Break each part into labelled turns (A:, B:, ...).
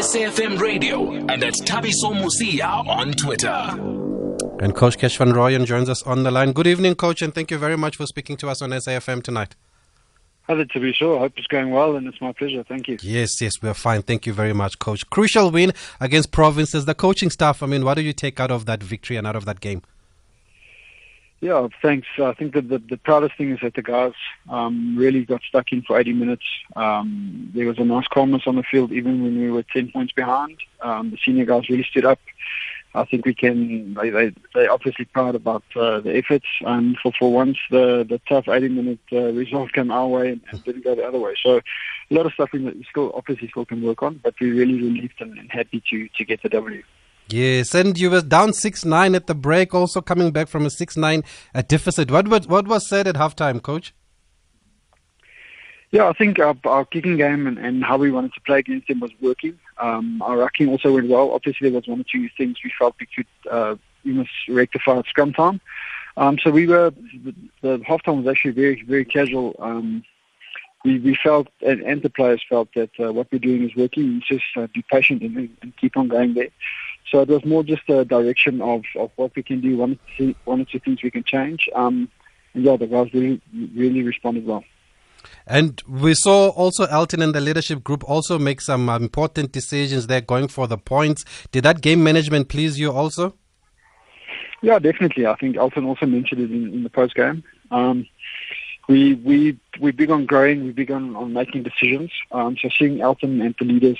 A: SAFM Radio and at Thabiso Mosia on Twitter.
B: And Coach Kesh van Rooyen joins us on the line. Good evening, Coach, and thank you very much for speaking to us on SAFM tonight.
C: Hello, to be sure. I hope it's going well, and it's my pleasure. Thank you.
B: Yes, yes, we're fine. Thank you very much, Coach. Crucial win against Provinces. The coaching staff, I mean, what do you take out of that victory and out of that game?
C: Yeah, thanks. I think that the, the proudest thing is that the guys um, really got stuck in for 80 minutes. Um, there was a nice calmness on the field, even when we were 10 points behind. Um, the senior guys really stood up. I think we can. They they they're obviously proud about uh, the efforts, and for for once the the tough 80 minute uh, result came our way and, and, didn't go the other way. So a lot of stuff we still obviously still can work on, but we're really relieved and, and happy to to get the W.
B: Yes, and you were down six nine at the break, also coming back from a six nine deficit. What was what was said at halftime, coach?
C: Yeah, I think our, our kicking game and, and, how we wanted to play against them was working. Um, our rucking also went well. Obviously, there was one or two things we felt we could uh, must rectify at scrum time. Um, so we were the, the halftime was actually very very casual. Um, we, we felt and, and the players felt that uh, what we're doing is working. Just uh, be patient and, and keep on going there. So it was more just a direction of, of what we can do, one or two, one or two things we can change. Um, and yeah, the guys really, really responded well.
B: And we saw also Elton and the leadership group also make some important decisions there going for the points. Did that game management please you also?
C: Yeah, definitely. I think Elton also mentioned it in, in the post game. Um, we we we big on growing. We big on, on making decisions. Um, so seeing Elton and the leaders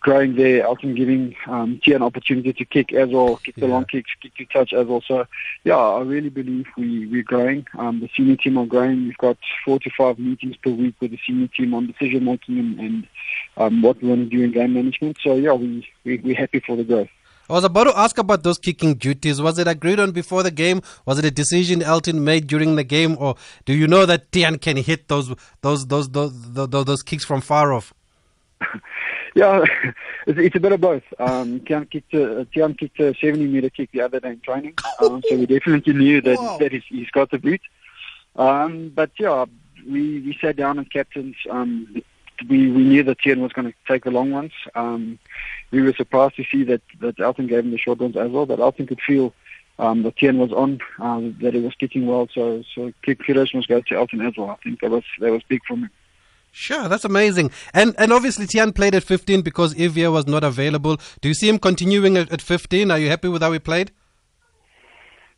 C: growing there, Elton giving um, Tian an opportunity to kick as well, kick the yeah. long kicks, kick to touch as well. So, yeah, I really believe we, we're growing. Um, the senior team are growing. We've got four to five meetings per week with the senior team on decision making and, and um, what we want to do in game management. So, yeah, we, we, we're happy for the growth.
B: I was about to ask about those kicking duties. Was it agreed on before the game? Was it a decision Elton made during the game, or do you know that Tian can hit those those those those those, those kicks from far off?
C: Yeah, it's, it's a bit of both. Um, Tian kicked a, Tian kicked a 70 meter kick the other day in training, um, so we definitely knew that wow. that he's, he's got the boot. Um, but yeah, we we sat down as captains. Um, we we knew that Tian was going to take the long ones. Um, we were surprised to see that that Elton gave him the short ones as well. But Elton could feel um, that Tian was on, uh, that he was kicking well. So so kudos must go to Elton as well. I think that was that was big from him.
B: Sure, that's amazing. And and obviously Tian played at 15 because Evia was not available. Do you see him continuing at, at 15? Are you happy with how he played?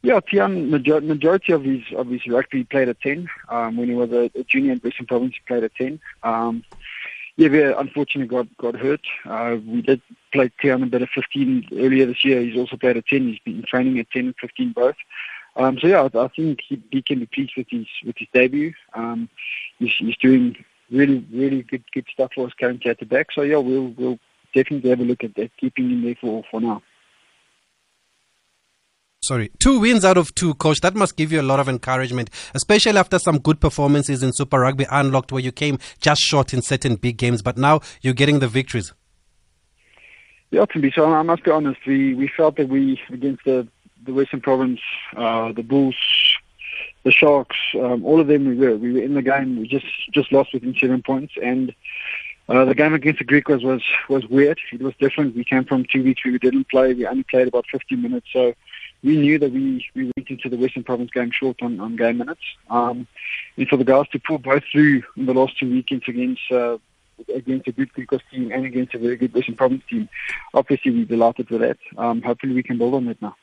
C: Yeah, Tian, major- majority of his of his rugby played at 10. Um, when he was a, a, junior in Western Province, he played at 10. Um, Evia unfortunately got got hurt. Uh, we did play Tian a bit at 15 earlier this year. He's also played at 10. He's been training at 10 and 15 both. Um, so yeah, I, I think he, he, can be pleased with his with his debut. Um, he's, he's doing really, really good, good stuff for us currently at the back. So yeah, we'll we'll definitely have a look at that, keeping him there for for now.
B: Sorry, two wins out of two, coach. That must give you a lot of encouragement, especially after some good performances in Super Rugby Unlocked, where you came just short in certain big games, but now you're getting the victories.
C: Yeah, to be so, I must be honest. We we felt that we against the the Western Province, uh, the Bulls, the Sharks, um, all of them we were. We were in the game. We just just lost within seven points, and uh, the game against the Griquas was was weird. It was different. We came from two weeks where we didn't play. We only played about 50 minutes, so we knew that we we went into the Western Province game short on on game minutes. Um, and for the guys to pull both through in the last two weekends against. Uh, against a good Griquas team and against a very good Western Province team. Obviously, we're delighted with that. Um, hopefully, we can build on that now.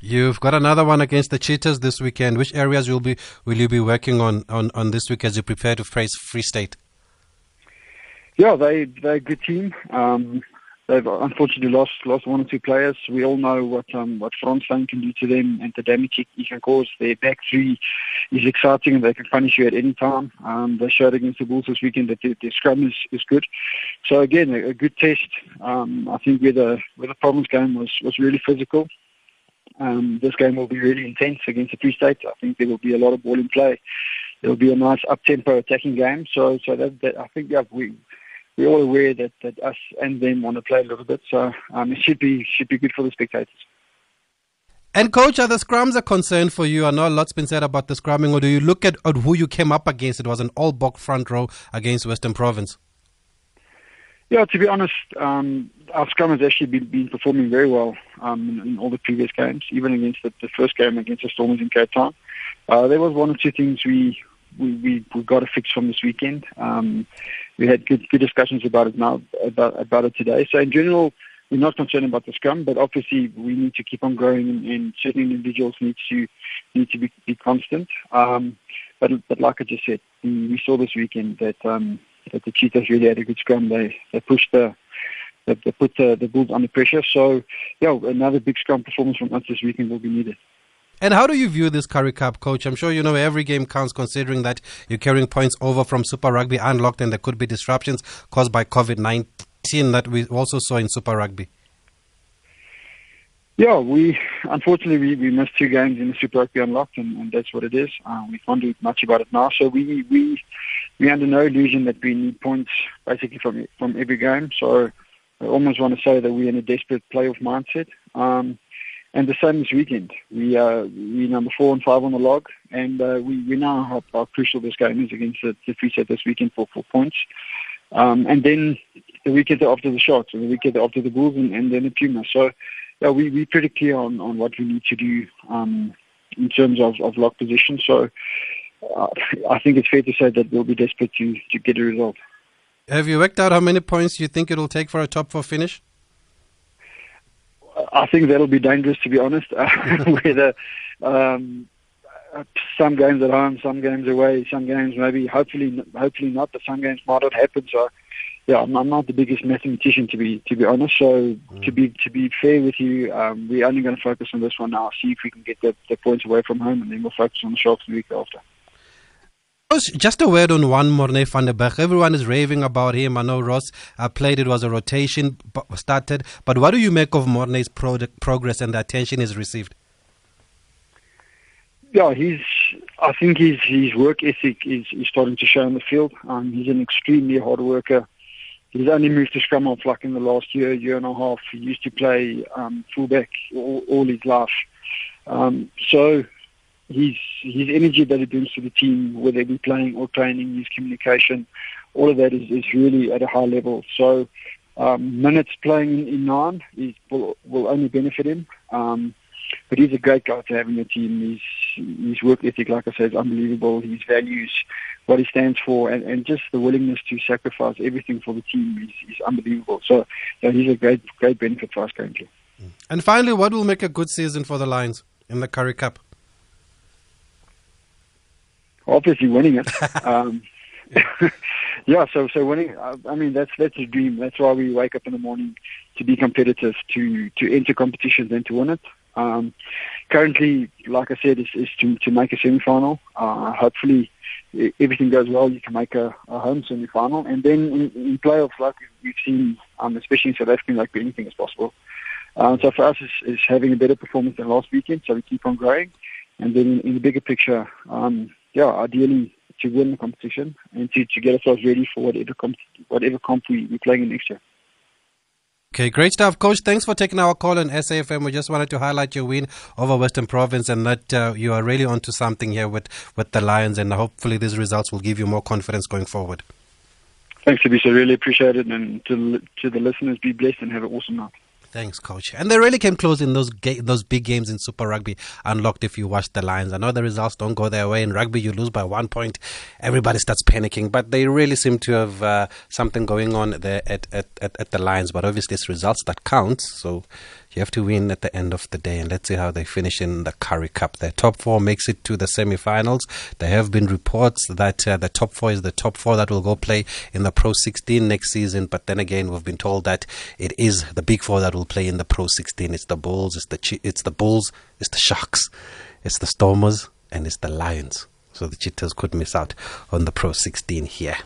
B: You've got another one against the Cheetahs this weekend. Which areas will be will you be working on, on, on this week as you prepare to face Free State?
C: Yeah, they they're a good team. Um, they've unfortunately lost lost one or two players. We all know what um, what Frans Steyn can do to them and the damage he can cause. Their back three is exciting and they can punish you at any time. Um, they showed against the Bulls this weekend that their, their scrum is, is good. So again, a, a good test. Um, I think where the where the Province game was was really physical. Um, this game will be really intense against the Free State. I think there will be a lot of ball in play. It will be a nice up-tempo attacking game. So, so that, that I think yeah, we we're all aware that, that us and them want to play a little bit. So um, it should be should be good for the spectators.
B: And coach, are the scrums a concern for you? I know a lot's been said about the scrumming, or do you look at, at who you came up against? It was an all-Bok front row against Western Province.
C: Yeah, to be honest, um, our scrum has actually been, been performing very well um, in, in, all the previous games, even against the, the, first game against the Stormers in Cape Town. Uh, there was one or two things we we, we, we got to fix from this weekend. Um, we had good, good discussions about it now about about it today. So in general, we're not concerned about the scrum, but obviously we need to keep on growing, and, and certain individuals need to need to be, be constant. Um, but but like I just said, we saw this weekend that um, that the Cheetahs really had a good scrum. They they pushed the they, they put the, the Bulls under pressure. So yeah, another big scrum performance from us this weekend will be needed.
B: And how do you view this Currie Cup, coach? I'm sure you know every game counts considering that you're carrying points over from Super Rugby unlocked and there could be disruptions caused by COVID 19 that we also saw in Super Rugby.
C: Yeah, we unfortunately we, we missed two games in the Super Rugby Unlocked, and, and that's what it is. Uh, we can't do much about it now. So we we we under no illusion that we need points basically from from every game. So I almost want to say that we're in a desperate playoff mindset. Um, and the same this weekend. We uh, we number four and five on the log, and uh, we we know how, how crucial this game is against the, the Free State this weekend for four points. Um, and then the weekend after the Sharks, and the weekend after the Bulls, and, and then the Pumas. So yeah, we, we're pretty clear on, on what we need to do um, in terms of, of log position. So uh, I think it's fair to say that we'll be desperate to, to get a result.
B: Have you worked out how many points you think it'll take for a top four finish?
C: I think that'll be dangerous, to be honest. Whether um, some games at home, some games away, some games maybe, hopefully, hopefully not, but some games might not happen. So yeah, I'm, I'm, not the biggest mathematician to be to be honest. So mm. to be to be fair with you, um, we're only going to focus on this one now. See if we can get the, the points away from home, and then we'll focus on the Sharks the week after.
B: Just a word on one Morne van den Berg. Everyone is raving about him. I know Ross uh, played. It was a rotation started. But what do you make of Morne's progress and the attention he's received?
C: Yeah, he's. I think his his work ethic is, is starting to show in the field. Um, he's an extremely hard worker. He's only moved to scrum half like in the last year, year and a half. He used to play um, fullback all, all his life. Um, so his his energy that he brings to the team, whether it be playing or training, his communication, all of that is, is really at a high level. So um, minutes playing in nine is, will, will only benefit him. Um, but he's a great guy to have in the team. His his work ethic, like I said, is unbelievable. His values, what he stands for, and, and just the willingness to sacrifice everything for the team is, is unbelievable. So he's a great great benefit for us currently.
B: And finally, what will make a good season for the Lions in the Currie Cup?
C: Obviously, winning it. um, yeah, so so winning. I mean, that's that's a dream. That's why we wake up in the morning to be competitive, to to enter competitions and to win it. Um, currently, like I said, is, is to, to make a semi-final. Uh, hopefully, everything goes well, you can make a, a home semi-final. And then in, in playoffs, like we've seen, um, especially in South Africa, like anything is possible. Um, so for us, is, is having a better performance than last weekend, so we keep on growing. And then in, in the bigger picture, um, yeah, ideally to win the competition and to, to get ourselves ready for whatever comp, whatever comp we, we're playing in next year.
B: Okay, great stuff, Coach. Thanks for taking our call on SAFM. We just wanted to highlight your win over Western Province and that uh, you are really onto something here with, with the Lions, and hopefully these results will give you more confidence going forward.
C: Thanks, Thabiso. Really appreciate it, and to, to the listeners, be blessed and have an awesome night.
B: Thanks, coach. And they really came close in those ga- those big games in Super Rugby. Unlocked if you watch the Lions. I know the results don't go their way. In rugby, you lose by one point, everybody starts panicking. But they really seem to have uh, something going on there at, at, at, at the Lions. But obviously, it's results that count. So you have to win at the end of the day, and let's see how they finish in the Currie Cup. Their top four makes it to the semi-finals. There have been reports that uh, the top four is the top four that will go play in the Pro 16 next season. But then again, we've been told that it is the big four that will play in the Pro 16. It's the Bulls, it's the it's the Bulls, it's the Sharks, it's the Stormers, and it's the Lions. So the Cheetahs could miss out on the Pro 16 here.